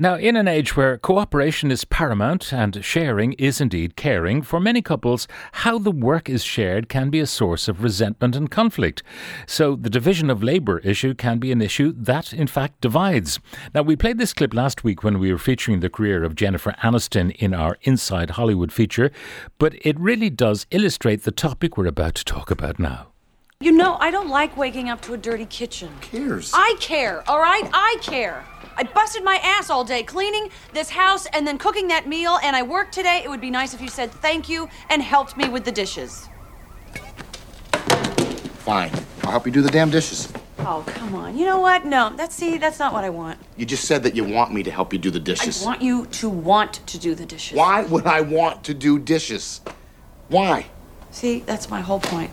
Now, in an age where cooperation is paramount and sharing is indeed caring, for many couples, how the work is shared can be a source of resentment and conflict. So, the division of labour issue can be an issue that, in fact, divides. Now, we played this clip last week when we were featuring the career of Jennifer Aniston in our Inside Hollywood feature, but it really does illustrate the topic we're about to talk about now. You know, I don't like waking up to a dirty kitchen. cares? I care, all right? I care. I busted my ass all day cleaning this house and then cooking that meal, and I worked today. It would be nice if you said thank you and helped me with the dishes. Fine. I'll help you do the damn dishes. Oh, come on. You know what? No, that's see, that's not what I want. You just said that you want me to help you do the dishes. I want you to want to do the dishes. Why would I want to do dishes? Why? See, that's my whole point.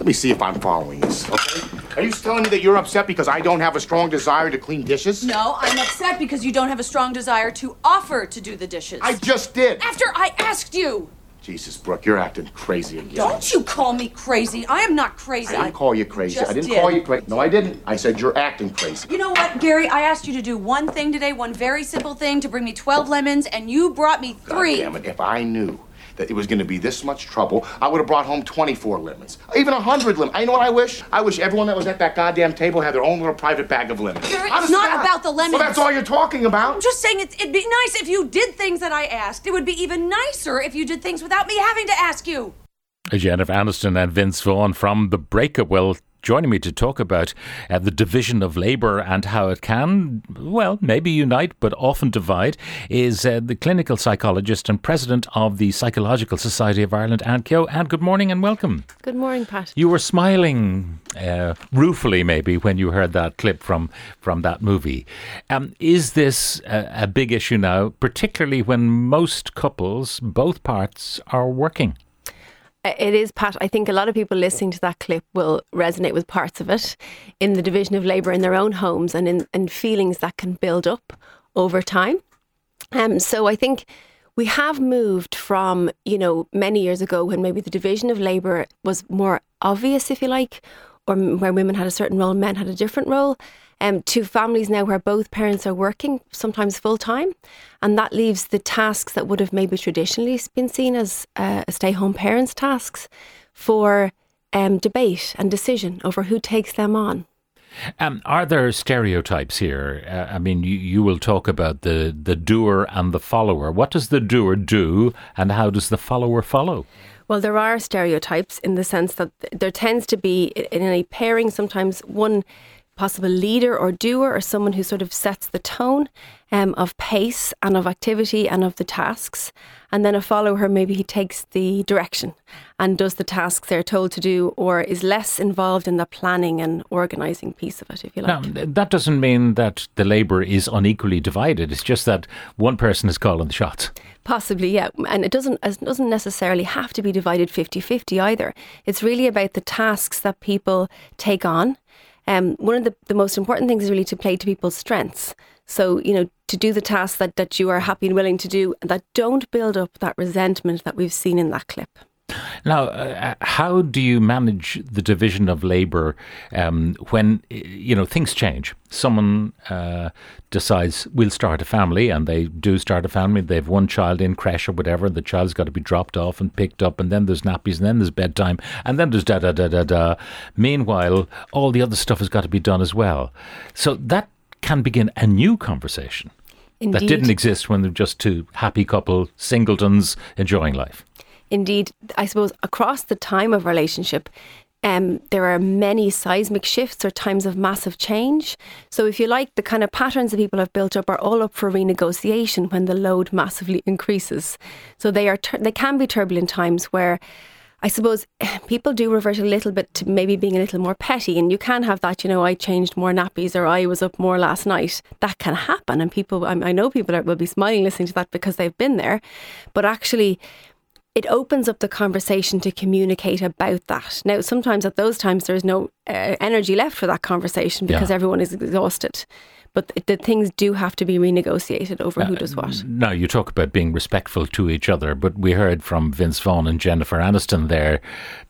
Let me see if I'm following this, okay? Are you telling me that you're upset because I don't have a strong desire to clean dishes? No, I'm upset because you don't have a strong desire to offer to do the dishes. I just did. After I asked you. Jesus, Brooke, you're acting crazy again. Don't you call me crazy. I am not crazy. I didn't call you crazy. I didn't did. call you crazy. No, I didn't. I said you're acting crazy. You know what, Gary? I asked you to do one thing today, one very simple thing to bring me 12 lemons, and you brought me God three. damn it. If I knew that it was going to be this much trouble, I would have brought home 24 lemons. Even 100 lemons. I know what I wish? I wish everyone that was at that goddamn table had their own little private bag of lemons. Gary, Honest it's not to about the lemons. Well, that's all you're talking about. I'm just saying it's, it'd be nice if you did things that I asked. It would be even nicer if you did things without me having to ask you. Jennifer Aniston and Vince Vaughn from The Breakup. Well, joining me to talk about uh, the division of labour and how it can, well, maybe unite but often divide, is uh, the clinical psychologist and president of the Psychological Society of Ireland, Anne Kehoe. Anne, good morning and welcome. Good morning, Pat. You were smiling uh, ruefully, maybe, when you heard that clip from from that movie. Um, is this a, a big issue now, particularly when most couples, both parts, are working? It is, Pat. I think a lot of people listening to that clip will resonate with parts of it in the division of labour in their own homes and in and feelings that can build up over time. Um, so I think we have moved from, you know, many years ago when maybe the division of labour was more obvious, if you like, or where women had a certain role, men had a different role, um, to families now where both parents are working, sometimes full time. And that leaves the tasks that would have maybe traditionally been seen as uh, stay home parents' tasks for um, debate and decision over who takes them on. Um, are there stereotypes here? Uh, I mean, you, you will talk about the, the doer and the follower. What does the doer do, and how does the follower follow? Well, there are stereotypes in the sense that there tends to be in a pairing sometimes one possible leader or doer or someone who sort of sets the tone um, of pace and of activity and of the tasks. And then a follower, maybe he takes the direction and does the tasks they're told to do or is less involved in the planning and organising piece of it, if you like. th- that doesn't mean that the labour is unequally divided. It's just that one person is calling the shots. Possibly, yeah. And it doesn't it doesn't necessarily have to be divided 50-50 either. It's really about the tasks that people take on. Um, one of the, the most important things is really to play to people's strengths. So, you know, to do the tasks that, that you are happy and willing to do that don't build up that resentment that we've seen in that clip. Now, uh, how do you manage the division of labour um, when you know things change? Someone uh, decides we'll start a family, and they do start a family. They have one child in creche or whatever. The child's got to be dropped off and picked up, and then there's nappies, and then there's bedtime, and then there's da da da da da. Meanwhile, all the other stuff has got to be done as well. So that can begin a new conversation that didn't exist when they're just two happy couple singletons enjoying life. Indeed, I suppose across the time of relationship, um, there are many seismic shifts or times of massive change. So, if you like, the kind of patterns that people have built up are all up for renegotiation when the load massively increases. So, they are they can be turbulent times where. I suppose people do revert a little bit to maybe being a little more petty, and you can have that. You know, I changed more nappies, or I was up more last night. That can happen, and people. I I know people are, will be smiling listening to that because they've been there, but actually, it opens up the conversation to communicate about that. Now, sometimes at those times there's no uh, energy left for that conversation because Yeah. everyone is exhausted. But th- the things do have to be renegotiated over who does what. Now, you talk about being respectful to each other, but we heard from Vince Vaughn and Jennifer Aniston there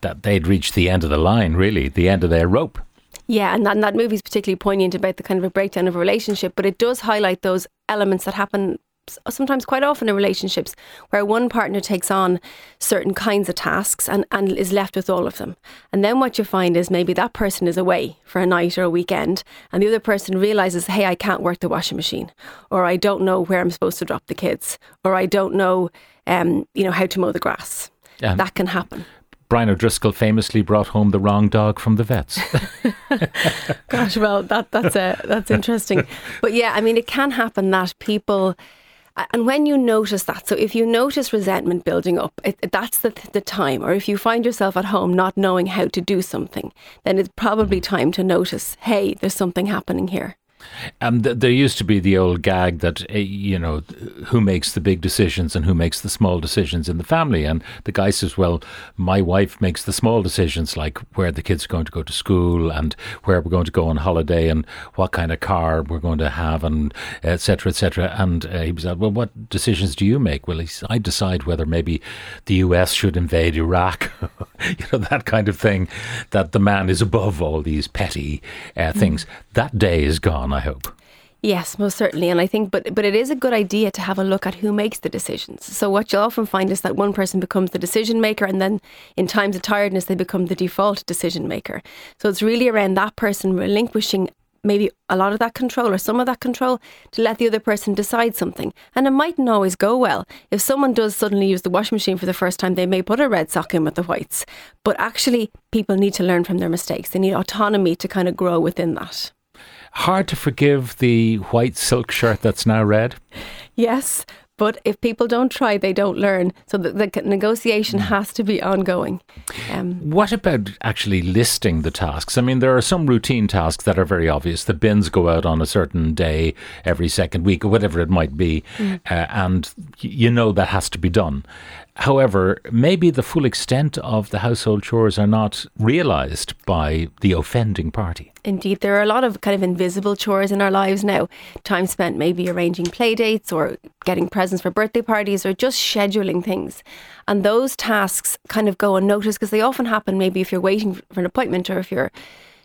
that they'd reached the end of the line, really, the end of their rope. Yeah, and that, and that movie's particularly poignant about the kind of a breakdown of a relationship, but it does highlight those elements that happen sometimes quite often in relationships where one partner takes on certain kinds of tasks and, and is left with all of them. And then what you find is maybe that person is away for a night or a weekend and the other person realizes, hey, I can't work the washing machine or I don't know where I'm supposed to drop the kids or I don't know, um, you know, how to mow the grass. Um, that can happen. Brian O'Driscoll famously brought home the wrong dog from the vets. Gosh, well, that that's uh, that's interesting. But yeah, I mean, it can happen that people. And when you notice that, so if you notice resentment building up, it, that's the, the time. Or if you find yourself at home not knowing how to do something, then it's probably time to notice, hey, there's something happening here. Um, th- there used to be the old gag that uh, you know who makes the big decisions and who makes the small decisions in the family, and the guy says, "Well, my wife makes the small decisions, like where the kids are going to go to school and where we're going to go on holiday and what kind of car we're going to have, and etc. etc." And uh, he was like, "Well, what decisions do you make?" Well, he said, I decide whether maybe the U.S. should invade Iraq, you know that kind of thing. That the man is above all these petty uh, things. That day is gone. I hope. Yes, most certainly. And I think, but but it is a good idea to have a look at who makes the decisions. So what you'll often find is that one person becomes the decision maker, and then in times of tiredness, they become the default decision maker. So it's really around that person relinquishing maybe a lot of that control or some of that control to let the other person decide something. And it mightn't always go well. If someone does suddenly use the washing machine for the first time, they may put a red sock in with the whites. But actually, people need to learn from their mistakes. They need autonomy to kind of grow within that. Hard to forgive the white silk shirt that's now red. Yes, but if people don't try, they don't learn. So the, the negotiation has to be ongoing. Um, What about actually listing the tasks? I mean, there are some routine tasks that are very obvious. The bins go out on a certain day every second week, or whatever it might be, uh, and you know that has to be done. However, maybe the full extent of the household chores are not realised by the offending party. indeed, there are a lot of kind of invisible chores in our lives now. Time spent maybe arranging play dates or getting presents for birthday parties or just scheduling things. And those tasks kind of go unnoticed because they often happen maybe if you're waiting for an appointment or if you're,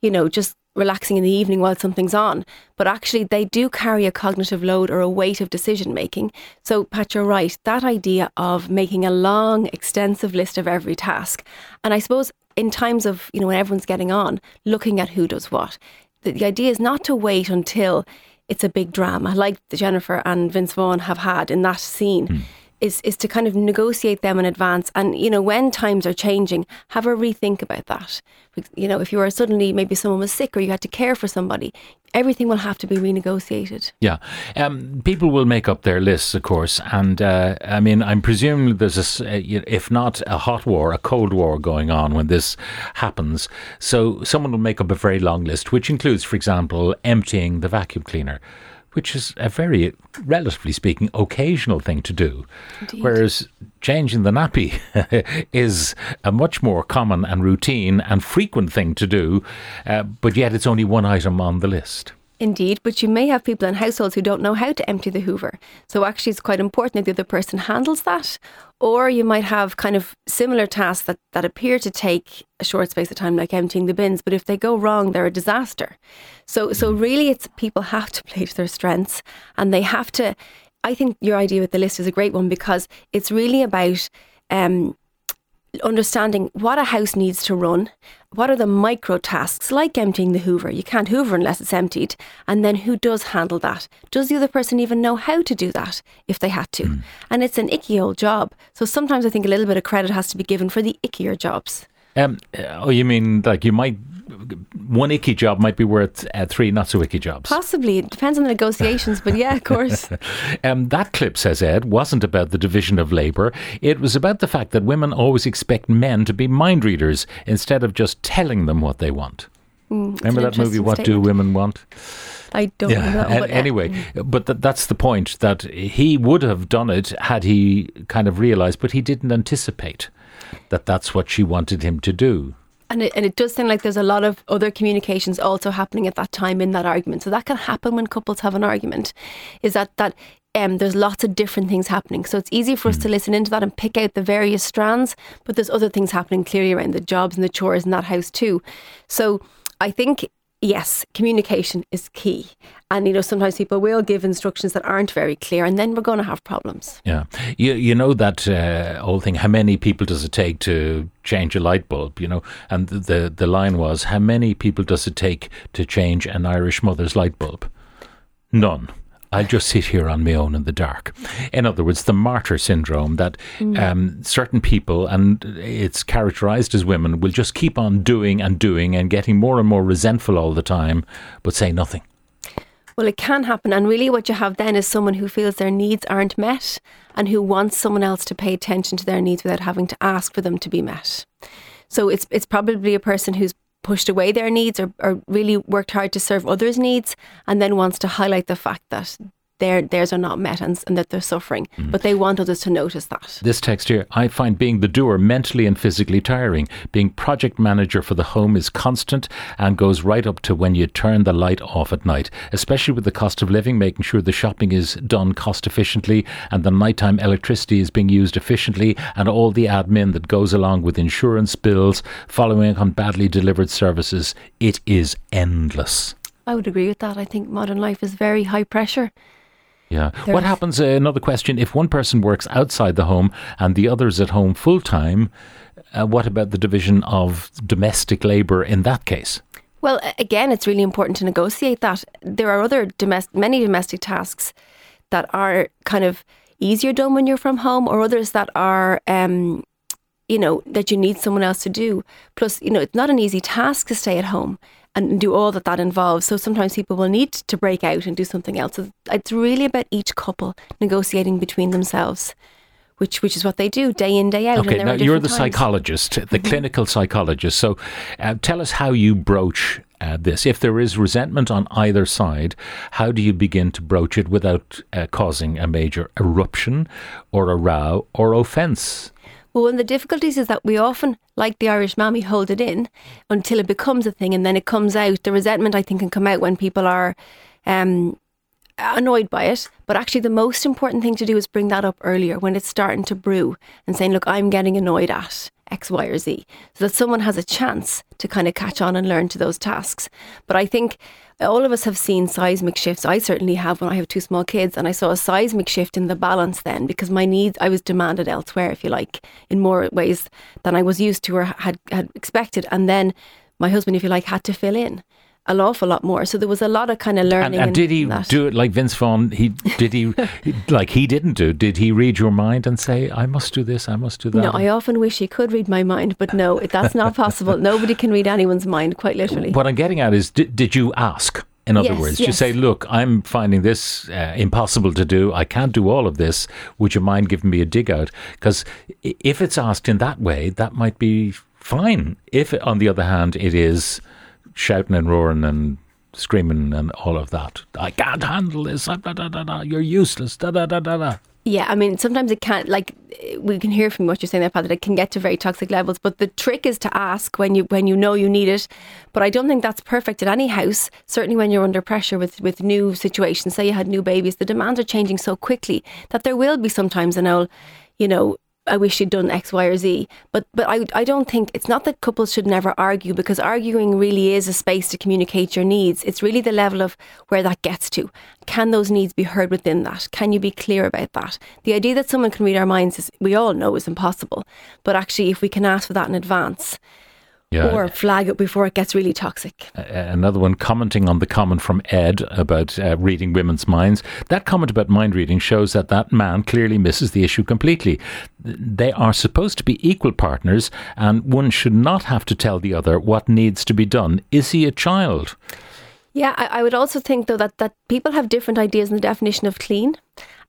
you know, just relaxing in the evening while something's on. But actually, they do carry a cognitive load or a weight of decision making. So, Pat, you're right. That idea of making a long, extensive list of every task. And I suppose in times of, you know, when everyone's getting on, looking at who does what. The, the idea is not to wait until it's a big drama like Jennifer and Vince Vaughn have had in that scene. Hmm. Is, is to kind of negotiate them in advance. And you know when times are changing have a rethink about that. You know if you are suddenly maybe someone was sick or you had to care for somebody everything will have to be renegotiated. Yeah, um, people will make up their lists, of course, and uh, I mean, I'm presuming there's a, uh, if not a hot war, a cold war going on when this happens. So someone will make up a very long list, which includes, for example, emptying the vacuum cleaner. Which is a very, relatively speaking, occasional thing to do. Whereas changing the nappy is a much more common and routine and frequent thing to do, uh, but yet it's only one item on the list. Indeed, but you may have people in households who don't know how to empty the Hoover. So actually, it's quite important that the other person handles that. Or you might have kind of similar tasks that, that appear to take a short space of time, like emptying the bins, but if they go wrong, they're a disaster. So, so really, it's people have to play to their strengths, and they have to. I think your idea with the list is a great one because it's really about. Um, understanding what a house needs to run, what are the micro tasks like emptying the Hoover. You can't Hoover unless it's emptied. And then who does handle that? Does the other person even know how to do that if they had to? And it's an icky old job. So sometimes I think a little bit of credit has to be given for the ickier jobs. Um, oh, you mean like you might one icky job might be worth uh, three not so icky jobs. Possibly. It depends on the negotiations, but yeah, of course. Um, that clip, says Ed, wasn't about the division of labour. It was about the fact that women always expect men to be mind readers instead of just telling them what they want. Remember that movie, What Do. Women Want? I don't know. an- but, uh, anyway, but th- that's the point that he would have done it had he kind of realized, but he didn't anticipate that that's what she wanted him to do. And it, and it does sound like there's a lot of other communications also happening at that time in that argument. So that can happen when couples have an argument. Is that that um, there's lots of different things happening. So it's easy for us to listen into that and pick out the various strands. But there's other things happening clearly around the jobs and the chores in that house too. So I think yes, communication is key. And you know sometimes people will give instructions that aren't very clear, and then we're going to have problems. Yeah, you you know that uh, old thing. How many people does it take to change a light bulb? You know, and the the, the line was, how many people does it take to change an Irish mother's light bulb? None. I just sit here on my own in the dark. In other words, the martyr syndrome that um, certain people, and it's characterized as women, will just keep on doing and doing and getting more and more resentful all the time, but say nothing. Well, it can happen. And really, what you have then is someone who feels their needs aren't met and who wants someone else to pay attention to their needs without having to ask for them to be met. So it's, it's probably a person who's pushed away their needs or, or really worked hard to serve others' needs and then wants to highlight the fact that their, theirs are not met and, and that they're suffering. Mm. But they want others to notice that. This text here, I find being the doer mentally and physically tiring. Being project manager for the home is constant and goes right up to when you turn the light off at night, especially with the cost of living, making sure the shopping is done cost efficiently and the nighttime electricity is being used efficiently and all the admin that goes along with insurance bills, following on badly delivered services. It is endless. I would agree with that. I think modern life is very high pressure. Yeah. What happens? Uh, another question: If one person works outside the home and the other's at home full time, uh, what about the division of domestic labour in that case? Well, again, it's really important to negotiate that. There are other domestic, many domestic tasks that are kind of easier done when you're from home, or others that are, um, you know, that you need someone else to do. Plus, you know, it's not an easy task to stay at home and do all that that involves. So sometimes people will need to break out and do something else. So it's really about each couple negotiating between themselves. Which, which is what they do day in day out. Okay, now you're the times. psychologist, the clinical psychologist. So, uh, tell us how you broach uh, this. If there is resentment on either side, how do you begin to broach it without uh, causing a major eruption or a row or offence? Well, one of the difficulties is that we often, like the Irish mammy, hold it in until it becomes a thing and then it comes out. The resentment, I think, can come out when people are um, annoyed by it. But actually, the most important thing to do is bring that up earlier when it's starting to brew and saying, look, I'm getting annoyed at X, Y, or Z, so that someone has a chance to kind of catch on and learn to those tasks. But I think all of us have seen seismic shifts. I certainly have when I have two small kids, and I saw a seismic shift in the balance then because my needs, I was demanded elsewhere, if you like, in more ways than I was used to or had, had expected. And then my husband, if you like, had to fill in an awful lot more. So there was a lot of kind of learning. and in did he that. do it like Vince Vaughn? He did he like he didn't do? Did he read your mind and say, "I must do this, I must do that"? No, I often wish he could read my mind, but no, that's not possible. Nobody can read anyone's mind, quite literally. What I'm getting at is, did, did you ask? In other Yes, words, you say, "Look, I'm finding this uh, impossible to do. I can't do all of this. Would you mind giving me a dig out?" Because if it's asked in that way, that might be fine. If, on the other hand, it is shouting and roaring and screaming and all of that, I can't handle this. Ah, da, da, da, da, you're useless. Da, da, da, da, da. Yeah, I mean, sometimes it can't, like, eh, we can hear from what you're saying there, Pat, that it can get to very toxic levels. But the trick is to ask when you when you know you need it. But I don't think that's perfect at any house. Certainly when you're under pressure with, with new situations, say you had new babies, the demands are changing so quickly that there will be sometimes an old, you know, I wish you'd done X, Y, or Z. But but I I don't think it's not that couples should never argue because arguing really is a space to communicate your needs. It's really the level of where that gets to. Can those needs be heard within that? Can you be clear about that? The idea that someone can read our minds is we all know is impossible. But actually if we can ask for that in advance Yeah. or flag it before it gets really toxic. Uh, another one commenting on the comment from Ed about uh, reading women's minds. That comment about mind reading shows that that man clearly misses the issue completely. They are supposed to be equal partners, and one should not have to tell the other what needs to be done. Is he a child? Yeah, I, I would also think though that, that people have different ideas in the definition of clean.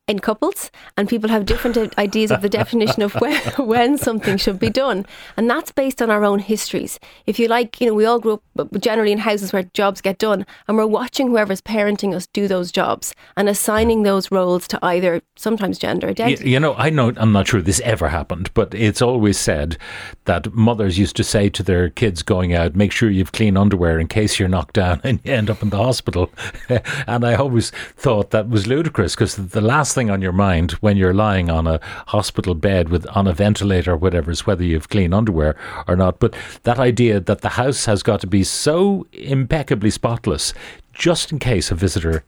In couples, and people have different ideas of the definition of when, when something should be done. And that's based on our own histories. If you like, you know, we all grew up generally in houses where jobs get done, and we're watching whoever's parenting us do those jobs and assigning those roles to either sometimes gender You, you know, I know I'm not sure this ever happened, but it's always said that mothers used to say to their kids going out, "Make sure you've clean underwear in case you're knocked down and you end up in the hospital." and I always thought that was ludicrous because the last thing on your mind when you're lying on a hospital bed with on a ventilator or whatever is whether you've clean underwear or not. But that idea that the house has got to be so impeccably spotless just in case a visitor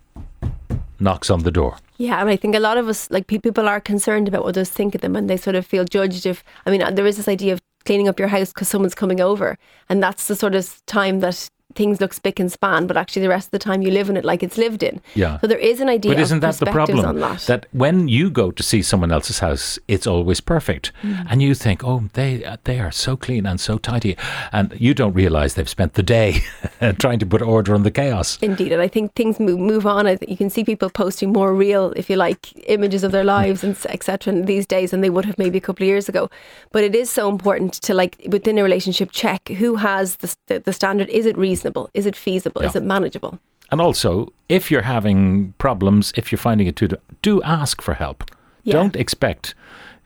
knocks on the door. Yeah, and I think a lot of us, like people, are concerned about what others think of them, and they sort of feel judged. If I mean, uh, there is this idea of cleaning up your house because someone's coming over, and that's the sort of time that things look spick and span, but actually the rest of the time you live in it like it's lived in. Yeah. So there is an idea. But isn't of that the problem? On that. when you go to see someone else's house, it's always perfect, Mm. and you think, "Oh, they they are so clean and so tidy," and you don't realize they've spent the day trying to put order on the chaos. Indeed, and I think things move, move on. I think You can see people posting more real, if you like, images of their lives and etc. these days than they would have maybe a couple of years ago. But it is so important to like within a relationship check who has the the, the standard. Is it reasonable? Is it feasible? Is it manageable? And also, if you're having problems, if you're finding it too, do ask for help. Yeah. Don't expect,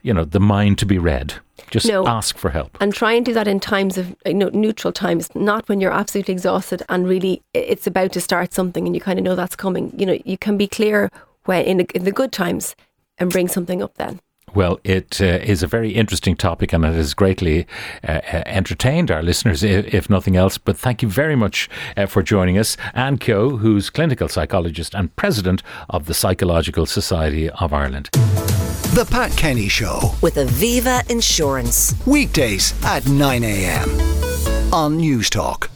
you know, the mind to be read. Just No. ask for help. and try and do that in times of you know, neutral times, not when you're absolutely exhausted and really it's about to start something and you kind of know that's coming. You know, you can be clear when in the, in the good times and bring something up then. Well, it uh, is a very interesting topic and it has greatly uh, uh, entertained our listeners, if, if nothing else. But thank you very much uh, for joining us. Anne Kehoe, who's clinical psychologist and president of the Psychological Society of Ireland. The Pat Kenny Show. with Aviva Insurance. Weekdays at 9 a.m. on Newstalk.